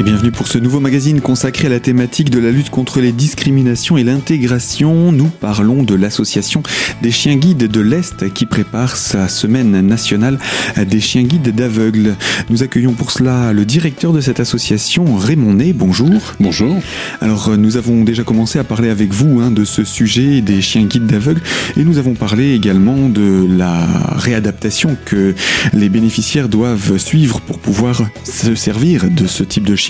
Et bienvenue pour ce nouveau magazine consacré à la thématique de la lutte contre les discriminations et l'intégration. Nous parlons de l'association des chiens guides de l'Est qui prépare sa semaine nationale des chiens guides d'aveugles. Nous accueillons pour cela le directeur de cette association, Raymond Ney. Bonjour. Bonjour. Alors nous avons déjà commencé à parler avec vous hein, de ce sujet des chiens guides d'aveugles et nous avons parlé également de la réadaptation que les bénéficiaires doivent suivre pour pouvoir se servir de ce type de chien.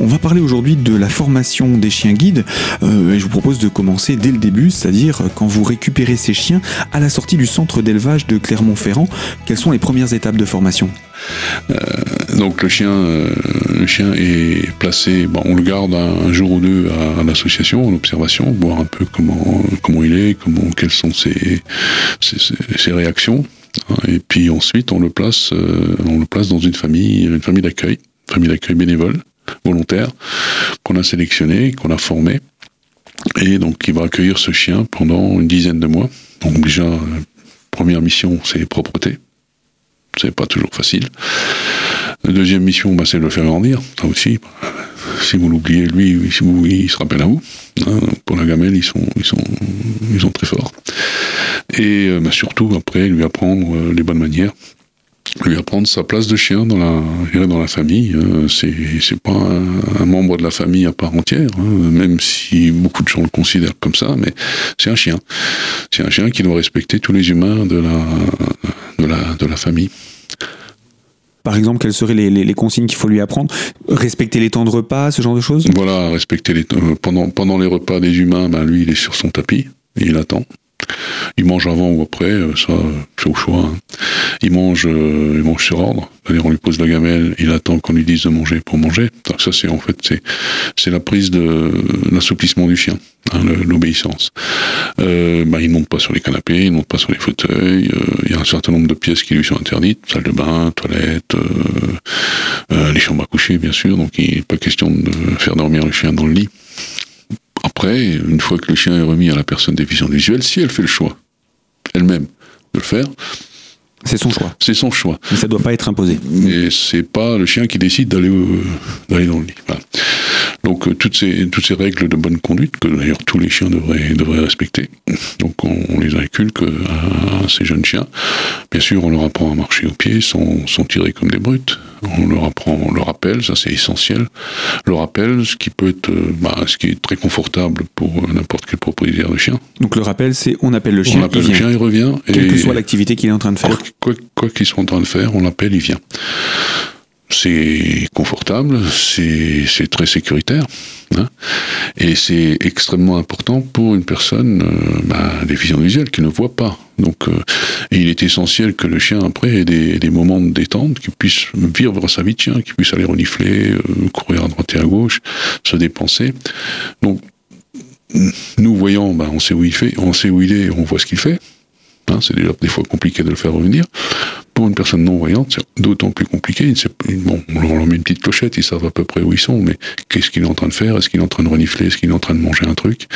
On va parler aujourd'hui de la formation des chiens guides euh, je vous propose de commencer dès le début, c'est-à-dire quand vous récupérez ces chiens à la sortie du centre d'élevage de Clermont-Ferrand. Quelles sont les premières étapes de formation? Euh, donc le chien, euh, le chien est placé, on le garde un, jour ou deux à, l'association en observation, voir un peu comment comment il est, comment quelles sont ses, ses, réactions. Hein, et puis ensuite on le place, on le place dans une famille, une famille d'accueil, famille d'accueil bénévole volontaire qu'on a sélectionné, qu'on a formé, et donc qui va accueillir ce chien pendant une dizaine de mois. Donc déjà, première mission, c'est propreté. C'est pas toujours facile. La deuxième mission, bah, c'est de le faire grandir. Ça aussi, si vous l'oubliez, lui, il se rappelle à vous. Hein. pour la gamelle, ils sont, ils sont, ils sont très forts. Et euh, bah, surtout, après, lui apprendre euh, les bonnes manières lui apprendre sa place de chien dans la, dans la famille. Euh, c'est, pas un, membre de la famille à part entière, hein, même si beaucoup de gens le considèrent comme ça, mais c'est un chien. C'est un chien qui doit respecter tous les humains de la, de la, de la famille. Par exemple, quelles seraient les, les, consignes qu'il faut lui apprendre? Respecter les temps de repas, ce genre de choses? Voilà, respecter les euh, pendant pendant les repas des humains, ben lui il est sur son tapis et il attend. Il mange avant ou après, euh, ça, c'est au choix. Hein. Il mange, euh, sur ordre. C'est-à-dire, on lui pose la gamelle, il attend qu'on lui dise de manger pour manger. Donc ça, c'est en fait, c'est, c'est la prise de l'assouplissement du chien, hein, l'obéissance. Euh, bah, il monte pas sur les canapés, il monte pas sur les fauteuils. Euh, il y a un certain nombre de pièces qui lui sont interdites salle de bain, toilette, les chambres à coucher, bien sûr. Donc, il n'est pas question de faire dormir le chien dans le lit. Après, une fois que le chien est remis à la personne déficiente visuelle, si elle fait le choix elle-même de le faire, c'est son choix. C'est son choix. Mais ça ne doit pas être imposé. Mais c'est pas le chien qui décide d'aller d'aller dans le lit. Donc euh, toutes ces toutes ces règles de bonne conduite que d'ailleurs tous les chiens devraient devraient respecter. Donc on, les inculque à, ces jeunes chiens. Bien sûr, on leur apprend à marcher au pied sans sans tirer comme des brutes. On leur apprend, on leur rappelle, ça c'est essentiel. Le rappel, ce qui peut être, euh, bah, ce qui est très confortable pour n'importe quel propriétaire de chien. Donc le rappel, c'est on appelle le chien, on appelle il le chien, il revient. Quelle que soit l'activité qu'il est en train de faire. Quoi, quoi qu'ils soient en train de faire, on l'appelle, il vient c'est confortable, c'est très sécuritaire, hein, et c'est extrêmement important pour une personne euh, bah, déficiente visuelle qui ne voit pas. Donc, euh, il est essentiel que le chien après ait des, des moments de détente, qu'il puisse vivre sa vie de chien, qu'il puisse aller renifler, euh, courir à droite et à gauche, se dépenser. Donc, nous voyons, bah, on sait où il fait, on sait où il est, on voit ce qu'il fait. Hein, c'est déjà des fois compliqué de le faire revenir. Une personne non-voyante, c'est d'autant plus compliqué. Bon, on leur met une petite clochette, ils savent à peu près où ils sont, mais qu'est-ce qu'il est en train de faire? Est-ce qu'il est en train de renifler? Est-ce qu'il est en train de manger un truc?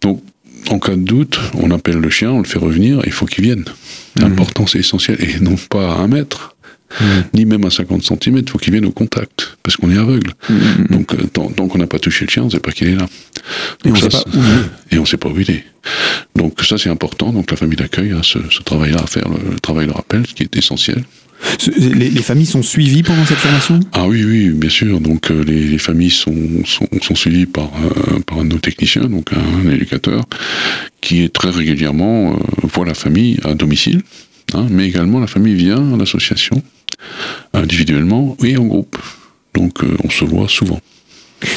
Donc, en cas de doute, on appelle le chien, on le fait revenir, il faut qu'il vienne. Mhm. L'important, c'est essentiel. Et non pas à un mètre, mhm. ni même à 50 cm, il faut qu'il vienne au contact, parce qu'on est aveugle. Mhm. Donc, euh, tant, qu'on n'a pas touché le chien, on ne sait pas qu'il est là. et on ne sait pas où il est. Donc ça c'est important, donc la famille d'accueil a ce, travail-là à faire, le, travail de rappel, ce qui est essentiel. Les, familles sont suivies pendant cette formation? Ah oui, oui, bien sûr. Donc euh, les, familles sont, sont, suivies par, par un de nos techniciens, donc un, éducateur, qui est très régulièrement euh, voit la famille à domicile, hein, mais également la famille vient à l'association, individuellement et en groupe. Donc euh, on se voit souvent.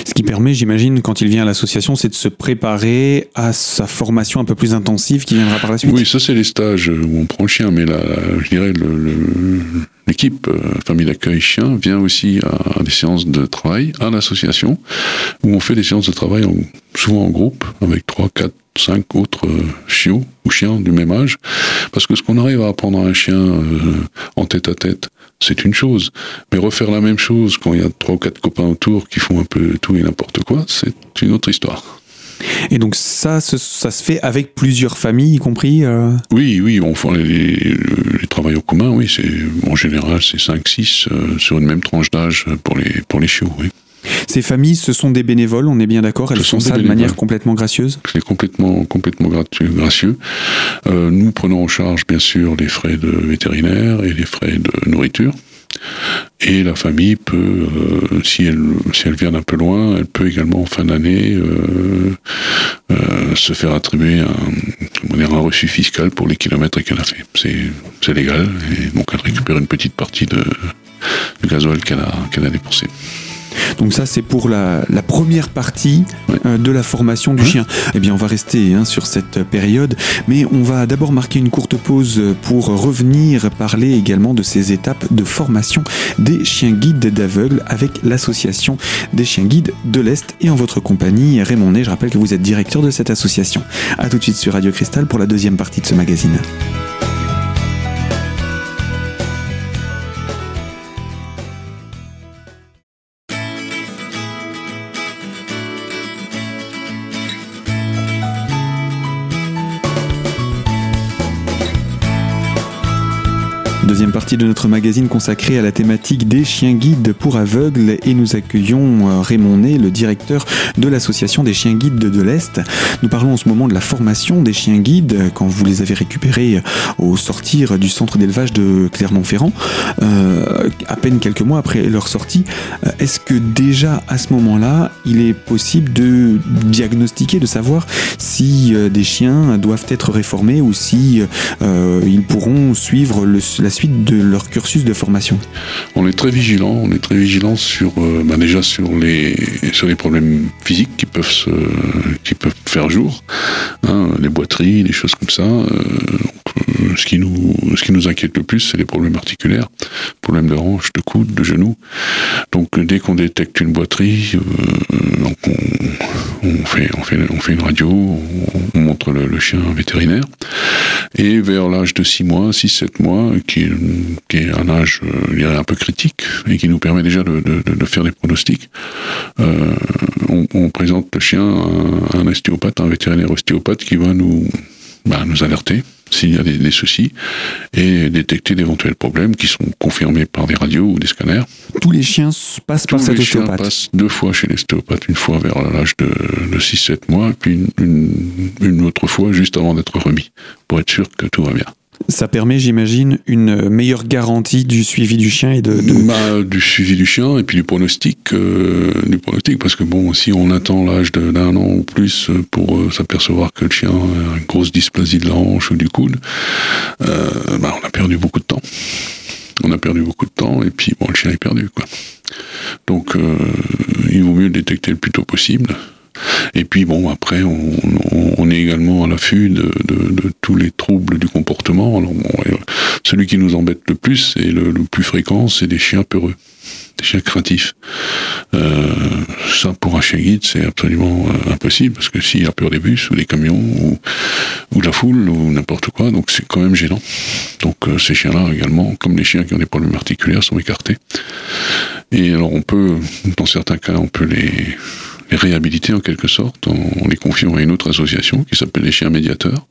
Ce qui permet, j'imagine, quand il vient à l'association, c'est de se préparer à sa formation un peu plus intensive qui viendra par la suite. Oui, ça c'est les stages où on prend le chien, mais là, je dirais l'équipe euh, famille d'accueil chien vient aussi à, des séances de travail à l'association où on fait des séances de travail souvent en groupe avec 3, 4, 5 autres euh, chiots ou chiens du même âge. Parce que ce qu'on arrive à apprendre à un chien euh, en tête à tête, c'est une chose. Mais refaire la même chose quand il y a trois ou quatre copains autour qui font un peu tout et n'importe quoi, c'est une autre histoire. Et donc ça, ça se fait avec plusieurs familles, y compris euh Oui, oui, on fait les, les, travails en commun, oui, c'est en général c'est 5-6 sur une même tranche d'âge pour les, pour les chiots, oui. Ces familles, ce sont des bénévoles, on est bien d'accord, elles font ça de manière complètement gracieuse? C'est complètement, complètement gracieux. Euh, nous prenons en charge bien sûr les frais de vétérinaire et les frais de nourriture. Et la famille peut, euh, si, elle, si elle vient d'un peu loin, elle peut également en fin d'année euh, euh, se faire attribuer un, un reçu fiscal pour les kilomètres qu'elle a fait. C'est légal, et donc elle récupère une petite partie de, du gasoil qu'elle a, qu'elle a dépensé. Donc ça, c'est pour la, première partie euh, de la formation du chien. Eh bien, on va rester hein, sur cette période, mais on va d'abord marquer une courte pause pour revenir parler également de ces étapes de formation des chiens guides d'aveugles avec l'association des chiens guides de l'Est et en votre compagnie, Raymond Ney. Je rappelle que vous êtes directeur de cette association. A tout de suite sur Radio Cristal pour la deuxième partie de ce magazine. Partie de notre magazine consacrée à la thématique des chiens guides pour aveugles et nous accueillons euh, Raymond Ney, le directeur de l'association des chiens guides de l'Est. Nous parlons en ce moment de la formation des chiens guides quand vous les avez récupérés euh, au sortir du centre d'élevage de Clermont-Ferrand, euh, à peine quelques mois après leur sortie. Est-ce que déjà à ce moment-là, il est possible de diagnostiquer, de savoir si des chiens doivent être réformés ou si ils pourront suivre la suite de leur cursus de formation On est très vigilant, on est très vigilant sur euh, bah, déjà sur les sur les problèmes physiques qui peuvent se, qui peuvent faire jour, hein, les boiteries, des choses comme ça. Euh, ce qui nous ce qui nous inquiète le plus, c'est les problèmes articulaires, problèmes de hanche, de coude, de genoux. Donc dès qu'on détecte une boiterie, donc on, fait on fait on fait une radio, on, montre le, le, chien vétérinaire, et vers l'âge de 6 mois, 6-7 mois, qui est un âge, euh, dirais, un peu critique et qui nous permet déjà de, de, faire des pronostics. Euh, on, on, présente le chien à un ostéopathe, un vétérinaire ostéopathe qui va nous, bah, nous alerter s'il y a des, des, soucis et détecter d'éventuels problèmes qui sont confirmés par des radios ou des scanners. Tous les chiens passent par cet ostéopathe Tous les chiens passent deux fois chez l'ostéopathe, une fois vers l'âge de, de 6-7 mois, et puis une, une, une autre fois juste avant d'être remis, pour être sûr que tout va bien. Ça permet, j'imagine, une meilleure garantie du suivi du chien et de, Bah, du suivi du chien et puis du pronostic, euh, du pronostic, parce que bon, si on attend l'âge d'un an ou plus pour euh, s'apercevoir que le chien a une grosse dysplasie de la hanche ou du coude, euh, bah, on a perdu beaucoup de temps. On a perdu beaucoup de temps et puis bon, le chien est perdu, quoi. Donc, il vaut mieux le détecter le plus tôt possible. Et puis bon, après, on, on est également à l'affût de, de, de, tous les troubles du comportement. Alors bon, celui qui nous embête le plus et le, le plus fréquent, c'est des chiens peureux, des chiens craintifs. Euh, ça, pour un chien guide, c'est absolument euh, impossible parce que s'il a peur des bus ou des camions ou, ou de la foule ou n'importe quoi, donc c'est quand même gênant. Donc euh, ces chiens-là également, comme les chiens qui ont des problèmes articulaires, sont écartés. Et alors on peut, dans certains cas, on peut les les réhabiliter en quelque sorte en, les confiant à une autre association qui s'appelle les chiens médiateurs.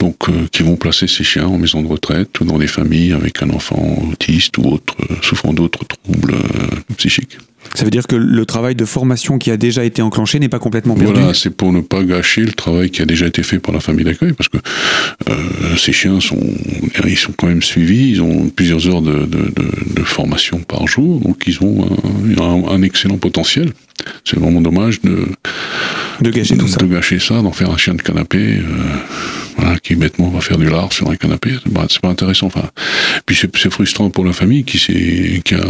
Donc, euh, qui vont placer ces chiens en maison de retraite ou dans des familles avec un enfant autiste ou autre, euh, souffrant d'autres troubles euh, psychiques. Ça veut dire que le travail de formation qui a déjà été enclenché n'est pas complètement perdu Voilà, c'est pour ne pas gâcher le travail qui a déjà été fait par la famille d'accueil, parce que euh, ces chiens sont, ils sont quand même suivis, ils ont plusieurs heures de, de, de, de formation par jour, donc ils ont un, excellent potentiel. C'est vraiment dommage de, de gâcher tout ça. De gâcher ça, d'en faire un chien de canapé, euh, voilà, qui bêtement va faire du lard sur un canapé. C'est pas, pas, intéressant. Enfin, puis c'est frustrant pour la famille qui s'est qui, a,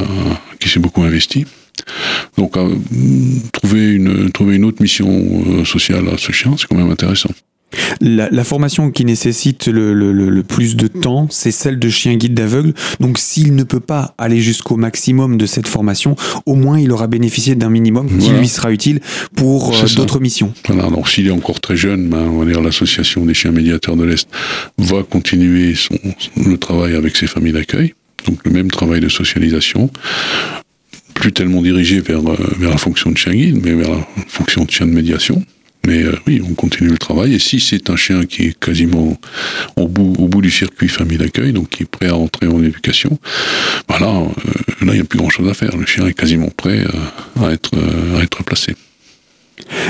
qui s'est beaucoup investi. Donc, euh, trouver, une, trouver une autre mission euh, sociale à ce chien, c'est quand même intéressant. La, la, formation qui nécessite le, le, le plus de temps, c'est celle de chien guide d'aveugle. Donc, s'il ne peut pas aller jusqu'au maximum de cette formation, au moins il aura bénéficié d'un minimum qui voilà. lui sera utile pour euh, d'autres missions. Voilà. Donc, s'il est encore très jeune, ben, on va dire l'association des chiens médiateurs de l'Est va continuer son, le travail avec ses familles d'accueil. Donc, le même travail de socialisation plus tellement dirigé vers, vers la fonction de chien guide, mais vers la fonction de chien de médiation Mais euh, oui, on continue le travail. Et si c'est un chien qui est quasiment au bout, au bout du circuit famille d'accueil, donc qui est prêt à entrer en éducation, bah là, euh, là, il n'y a plus grand-chose à faire. Le chien est quasiment prêt à, être, à être placé.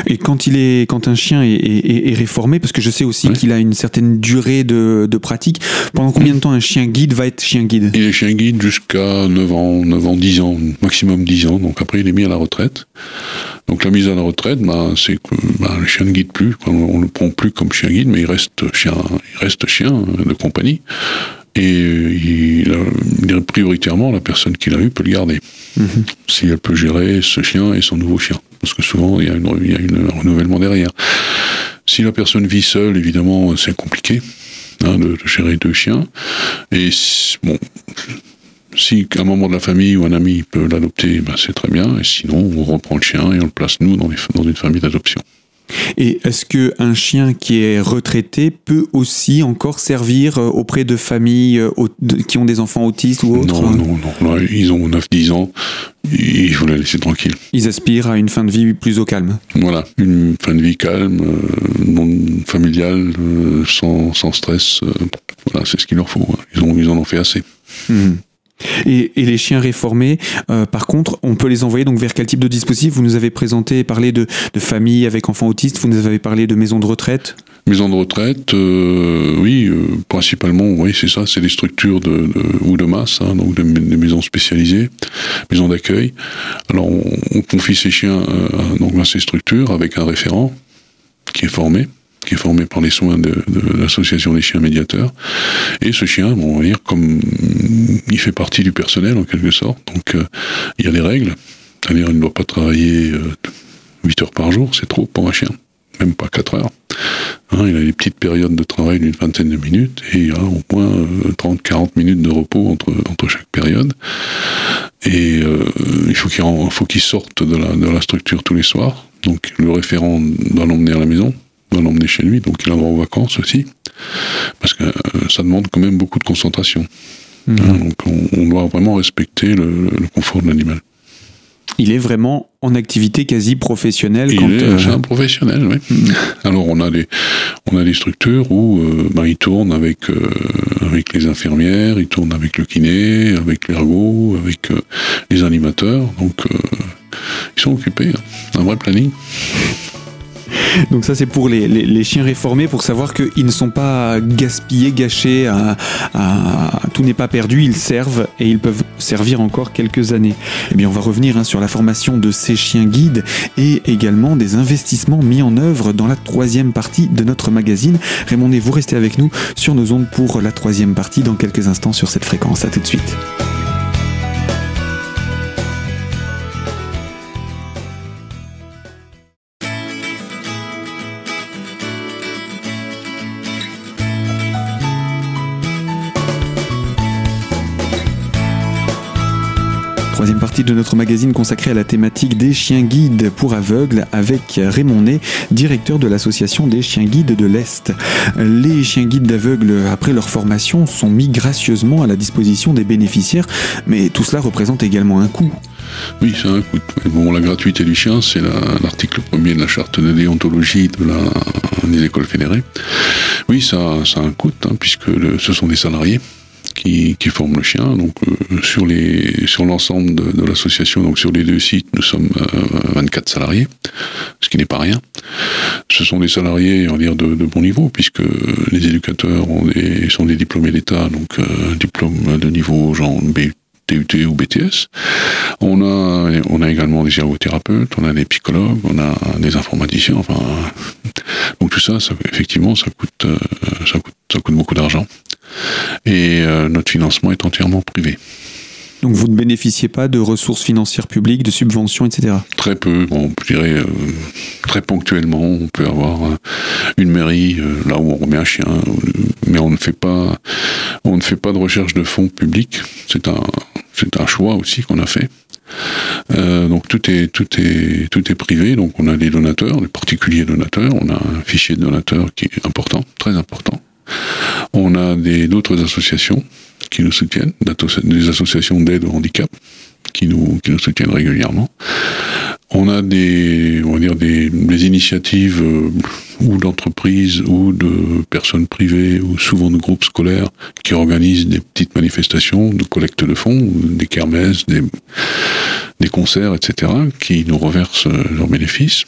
Et quand il est, quand un chien est, réformé, parce que je sais aussi qu'il a une certaine durée de, pratique, pendant combien de temps un chien guide va être chien guide? Il est chien guide jusqu'à 9 ans, 9 ans, 10 ans, maximum 10 ans. Donc après, il est mis à la retraite. Donc la mise à la retraite, bah, c'est que bah, le chien ne guide plus. On ne le prend plus comme chien guide, mais il reste chien, il reste chien de compagnie. Et il, prioritairement, la personne qui l'a eu peut le garder. Mhm. Si elle peut gérer ce chien et son nouveau chien parce que souvent il y a, un renouvellement derrière. Si la personne vit seule, évidemment, c'est compliqué hein, de, gérer deux chiens. Et bon, si un membre de la famille ou un ami peut l'adopter, ben c'est très bien. Et sinon, on reprend le chien et on le place nous dans une famille d'adoption. Et est-ce que un chien qui est retraité peut aussi encore servir euh, auprès de familles euh, qui ont des enfants autistes ou autres Non, non, non. ils ont 9-10 ans. Il faut les laisser tranquilles. Ils aspirent à une fin de vie plus au calme. Voilà, une fin de vie calme, euh, non familiale, sans, stress. voilà, c'est ce qu'il leur faut. Hein. Ils, ont, ils en ont fait assez. Mmh. Et, les chiens réformés, euh, par contre, on peut les envoyer donc vers quel type de dispositif? Vous nous avez présenté, parlé de, de familles avec enfants autistes, vous nous avez parlé de maisons de retraite? Maisons de retraite, euh, oui, euh, principalement, oui, c'est ça, c'est des structures de, ou de masse, hein, donc des maisons spécialisées, maisons d'accueil. Alors, on, confie ces chiens donc dans ces structures avec un référent qui est formé qui est formé par les soins de, l'association des chiens médiateurs. Et ce chien, bon, on va dire, comme il fait partie du personnel en quelque sorte, donc euh, il y a des règles. C'est-à-dire, il ne doit pas travailler 8 euh, heures par jour, c'est trop pour un chien, même pas 4 heures. Hein, il a des petites périodes de travail d'une vingtaine de minutes et il a au moins 30-40 euh, minutes de repos entre, entre chaque période. Et il faut qu'il qu'il sorte de la, de la structure tous les soirs. Donc le référent doit l'emmener à la maison, doit l'emmener chez lui, donc il a droit aux vacances aussi, parce que euh, ça demande quand même beaucoup de concentration. Mhm. Hein, donc on, doit vraiment respecter le, confort de l'animal. Il est vraiment en activité quasi professionnelle. Il est euh, un professionnel, oui. Mhm. Alors on a des on a des structures où euh, ben, il tourne avec avec les infirmières, il tourne avec le kiné, avec l'ergo, avec les animateurs. Donc ils sont occupés, hein. un vrai planning. Donc ça c'est pour les, chiens réformés pour savoir qu'ils ne sont pas gaspillés, gâchés, à, tout n'est pas perdu, ils servent et ils peuvent servir encore quelques années. Eh bien on va revenir hein, sur la formation de ces chiens guides et également des investissements mis en œuvre dans la troisième partie de notre magazine. Raymond, vous restez avec nous sur nos ondes pour la troisième partie dans quelques instants sur cette fréquence. A tout de suite. Troisième partie de notre magazine consacrée à la thématique des chiens guides pour aveugles avec Raymond Ney, directeur de l'association des chiens guides de l'Est. Les chiens guides d'aveugles, après leur formation, sont mis gracieusement à la disposition des bénéficiaires, mais tout cela représente également un coût. Oui, c'est un coût. Bon, la gratuité du chien, c'est l'article premier de la charte de déontologie de la, des écoles fédérées. Oui, ça, ça a un coût, hein, puisque ce sont des salariés qui, qui forment le chien. Donc euh, sur les sur l'ensemble de, l'association, donc sur les deux sites, nous sommes 24 euh, salariés, ce qui n'est pas rien. Ce sont des salariés, on va dire, de, de bon niveau, puisque les éducateurs ont des, sont des diplômés d'État, donc euh, diplôme de niveau genre BUT ou BTS. On a, on a également des ergothérapeutes, on a des psychologues, on a des informaticiens, enfin, donc tout ça, ça effectivement, ça coûte, ça coûte, ça coûte beaucoup d'argent et euh, notre financement est entièrement privé. Donc vous ne bénéficiez pas de ressources financières publiques, de subventions, etc. Très peu. Bon, je dirais euh, très ponctuellement, on peut avoir euh, une mairie là où on remet un chien, mais on ne fait pas, on ne fait pas de recherche de fonds publics. C'est un, c'est un choix aussi qu'on a fait. donc tout est tout est tout est privé. Donc on a des donateurs, des particuliers donateurs. On a un fichier de donateurs qui est important, très important. On a d'autres associations qui nous soutiennent, des associations d'aide au handicap qui nous, soutiennent régulièrement. on a des, initiatives euh, ou d'entreprises ou de personnes privées ou souvent de groupes scolaires qui organisent des petites manifestations de collecte de fonds, des kermesses, des, des concerts, etc., qui nous reversent euh, leurs bénéfices.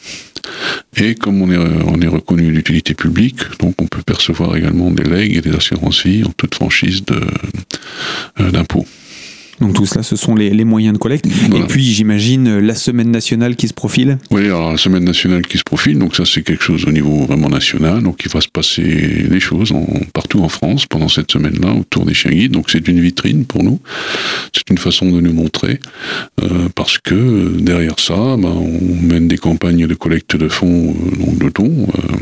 Et comme on est, on est reconnu d'utilité publique, donc on peut percevoir également des legs et des assurances vie en toute franchise euh, d'impôts. Donc tout cela, ce sont les, moyens de collecte. Et puis, j'imagine, la semaine nationale qui se profile Oui, alors la semaine nationale qui se profile, donc ça c'est quelque chose au niveau vraiment national. Donc il va se passer des choses en, partout en France pendant cette semaine-là autour des chiens guides. Donc c'est une vitrine pour nous. C'est une façon de nous montrer. Euh, parce que derrière ça, ben, on mène des campagnes de collecte de fonds, euh, de dons, euh,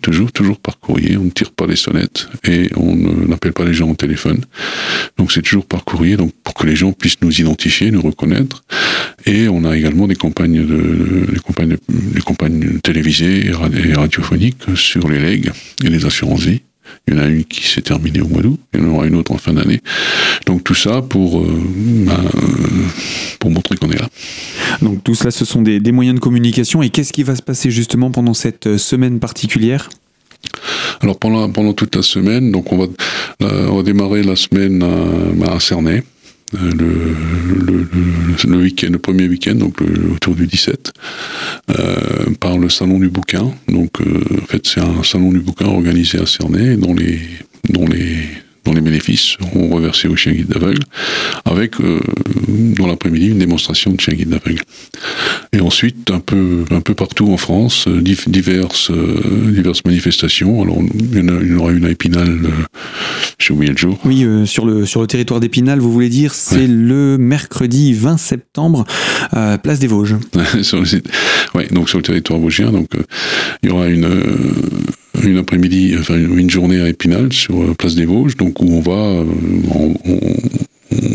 toujours, toujours par courrier. On ne tire pas les sonnettes et on n'appelle pas les gens au téléphone. Donc c'est toujours par courrier donc pour que les gens puissent nous identifier, nous reconnaître. Et on a également des campagnes, de, des des campagnes télévisées et radiophoniques sur les legs et les assurances-vie. Il y en a une qui s'est terminée au mois d'août, il y en aura une autre en fin d'année. Donc tout ça pour, euh, ben, pour montrer qu'on est là. Donc tout cela, ce sont des, des moyens de communication. Et qu'est-ce qui va se passer justement pendant cette euh, semaine particulière? Alors pendant, pendant toute la semaine, donc on va, euh, on va démarrer la semaine à, à Cernay. Euh, le, le, le, week-end, le premier week-end, donc autour du 17, euh, par le salon du bouquin. Donc, euh, en fait, c'est un salon du bouquin organisé à Cernay, dont les, dont les dont les bénéfices seront reversés aux chiens guides d'aveugles, avec euh, dans l'après-midi une démonstration de chiens guides d'aveugles. Et ensuite, un peu, un peu partout en France, euh, diverses, euh, diverses manifestations. Alors, il y, en, aura une à Épinal, j'ai oublié le jour. Oui, sur, le, sur le territoire d'Épinal, vous voulez dire, c'est le mercredi 20 septembre, place des Vosges. sur le site. Ouais, donc sur le territoire vosgien. Donc, il y aura une une après-midi, enfin une journée à Épinal sur euh, Place des Vosges, donc où on va, euh,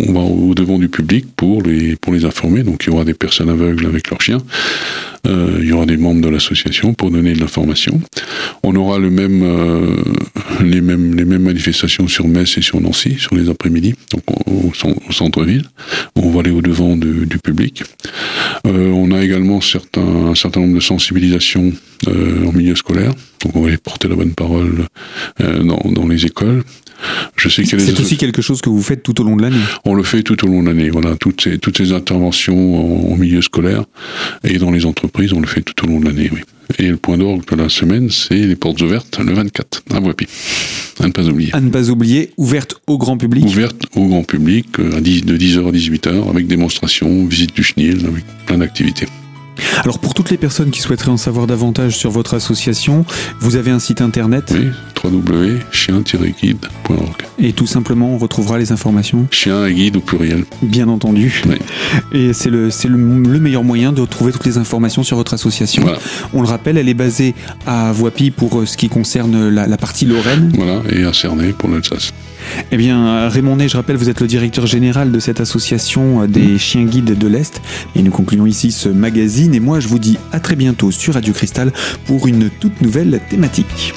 on va au devant du public pour les pour les informer. Donc il y aura des personnes aveugles avec leurs chiens, euh, il y aura des membres de l'association pour donner de l'information. On aura le même les mêmes les mêmes manifestations sur Metz et sur Nancy sur les après-midi, donc au, centre-ville. On va aller au devant du public. on a également certains un certain nombre de sensibilisations en milieu scolaire. Donc on va aller porter la bonne parole dans, dans les écoles. Je sais C'est aussi quelque chose que vous faites tout au long de l'année. On le fait tout au long de l'année. Voilà, toutes ces toutes ces interventions en, milieu scolaire et dans les entreprises, on le fait tout au long de l'année. Oui. Et le point d'orgue de la semaine, c'est les portes ouvertes le 24 à Voipy. À ne pas oublier. À ne pas oublier, ouverte au grand public. Ouverte au grand public, euh, à 10, de 10h à 18h, avec démonstration, visite du chenil, avec plein d'activités. Alors pour toutes les personnes qui souhaiteraient en savoir davantage sur votre association, vous avez un site internet Oui, www.chien-guide.org. Et tout simplement, on retrouvera les informations Chien et guide au pluriel. Bien entendu. Oui. Et c'est le, le, le, meilleur moyen de retrouver toutes les informations sur votre association. On le rappelle, elle est basée à Voipy pour euh, ce qui concerne la, la partie Lorraine. Voilà, et à Cernay pour l'Alsace. Eh bien, Raymond Ney, je rappelle, vous êtes le directeur général de cette association des chiens guides de l'Est. Et nous concluons ici ce magazine. Et moi, je vous dis à très bientôt sur Radio Cristal pour une toute nouvelle thématique.